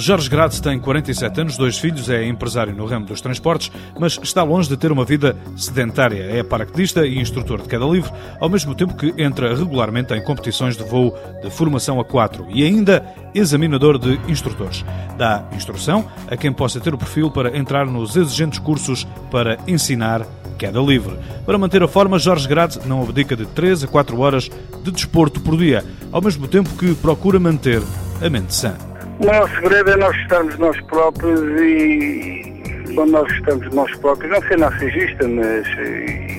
Jorge Grade tem 47 anos, dois filhos, é empresário no ramo dos transportes, mas está longe de ter uma vida sedentária. É paraquedista e instrutor de queda livre, ao mesmo tempo que entra regularmente em competições de voo de formação a 4 e ainda examinador de instrutores. Dá instrução a quem possa ter o perfil para entrar nos exigentes cursos para ensinar queda livre. Para manter a forma, Jorge Grade não abdica de 3 a 4 horas de desporto por dia, ao mesmo tempo que procura manter a mente sã. O maior segredo é nós estarmos nós próprios e quando nós estamos nós próprios, não ser narcisista, mas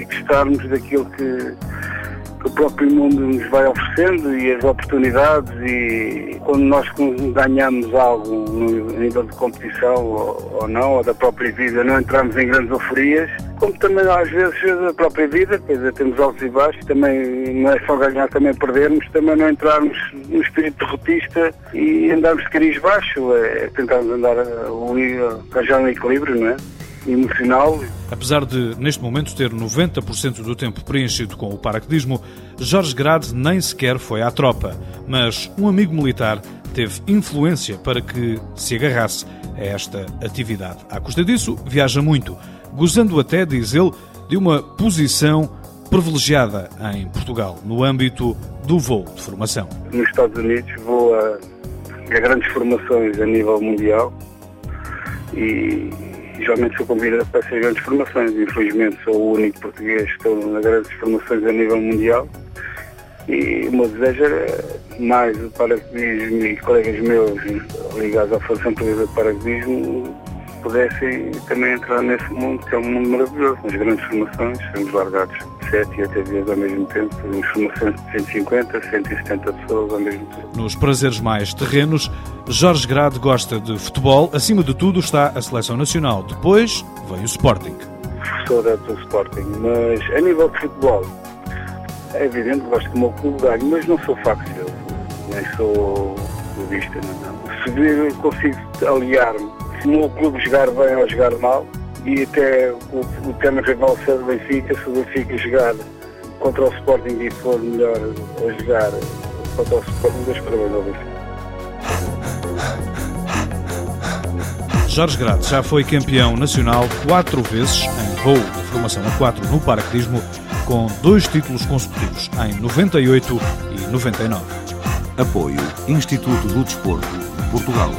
gostarmos daquilo que, que, o próprio mundo nos vai oferecendo e as oportunidades e quando nós ganhamos algo no nível de competição ou, não, ou da própria vida, não entramos em grandes euforias, como também às vezes a própria vida, quer dizer, temos altos e baixos, também não é só ganhar, também perdermos, também não entrarmos no espírito derrotista e andarmos de cariz baixo, é tentarmos andar, arranjar um equilíbrio, não é? Emocional. Apesar de, neste momento, ter 90% do tempo preenchido com o paraquedismo, Jorge Grade nem sequer foi à tropa. Mas um amigo militar teve influência para que se agarrasse a esta atividade. À custa disso, viaja muito gozando até, diz ele, de uma posição privilegiada em Portugal, no âmbito do voo de formação. Nos Estados Unidos vou a, a grandes formações a nível mundial e geralmente sou convidado para essas grandes formações. Infelizmente sou o único português que estou nas grandes formações a nível mundial e o meu desejo era mais o paraquedismo e colegas meus ligados à Força Portuguesa de Paraquedismo pudessem também entrar nesse mundo, que é um mundo maravilhoso. Nas grandes formações, somos largados sete e até dias ao mesmo tempo, de 150, 170 pessoas ao mesmo tempo. Nos prazeres mais terrenos, Jorge Grade gosta de futebol. Acima de tudo está a seleção nacional. Depois vem o Sporting. Adepto do Sporting, mas a nível de futebol, é evidente que gosto do meu clube ganho, mas não sou fácil, nem sou clubista, não. Se consigo aliar-me se o meu clube jogar bem ou jogar mal, e até o, o tema rival ser o Benfica, se o Benfica jogar contra o Sporting e for melhor a jogar contra o Sporting, Deus parabéns ao Benfica. Jorge Grado já foi campeão nacional quatro vezes em voo de formação a quatro no paraquedismo, com dois títulos consecutivos em 98 e 99. Apoio Instituto do Desporto de Portugal.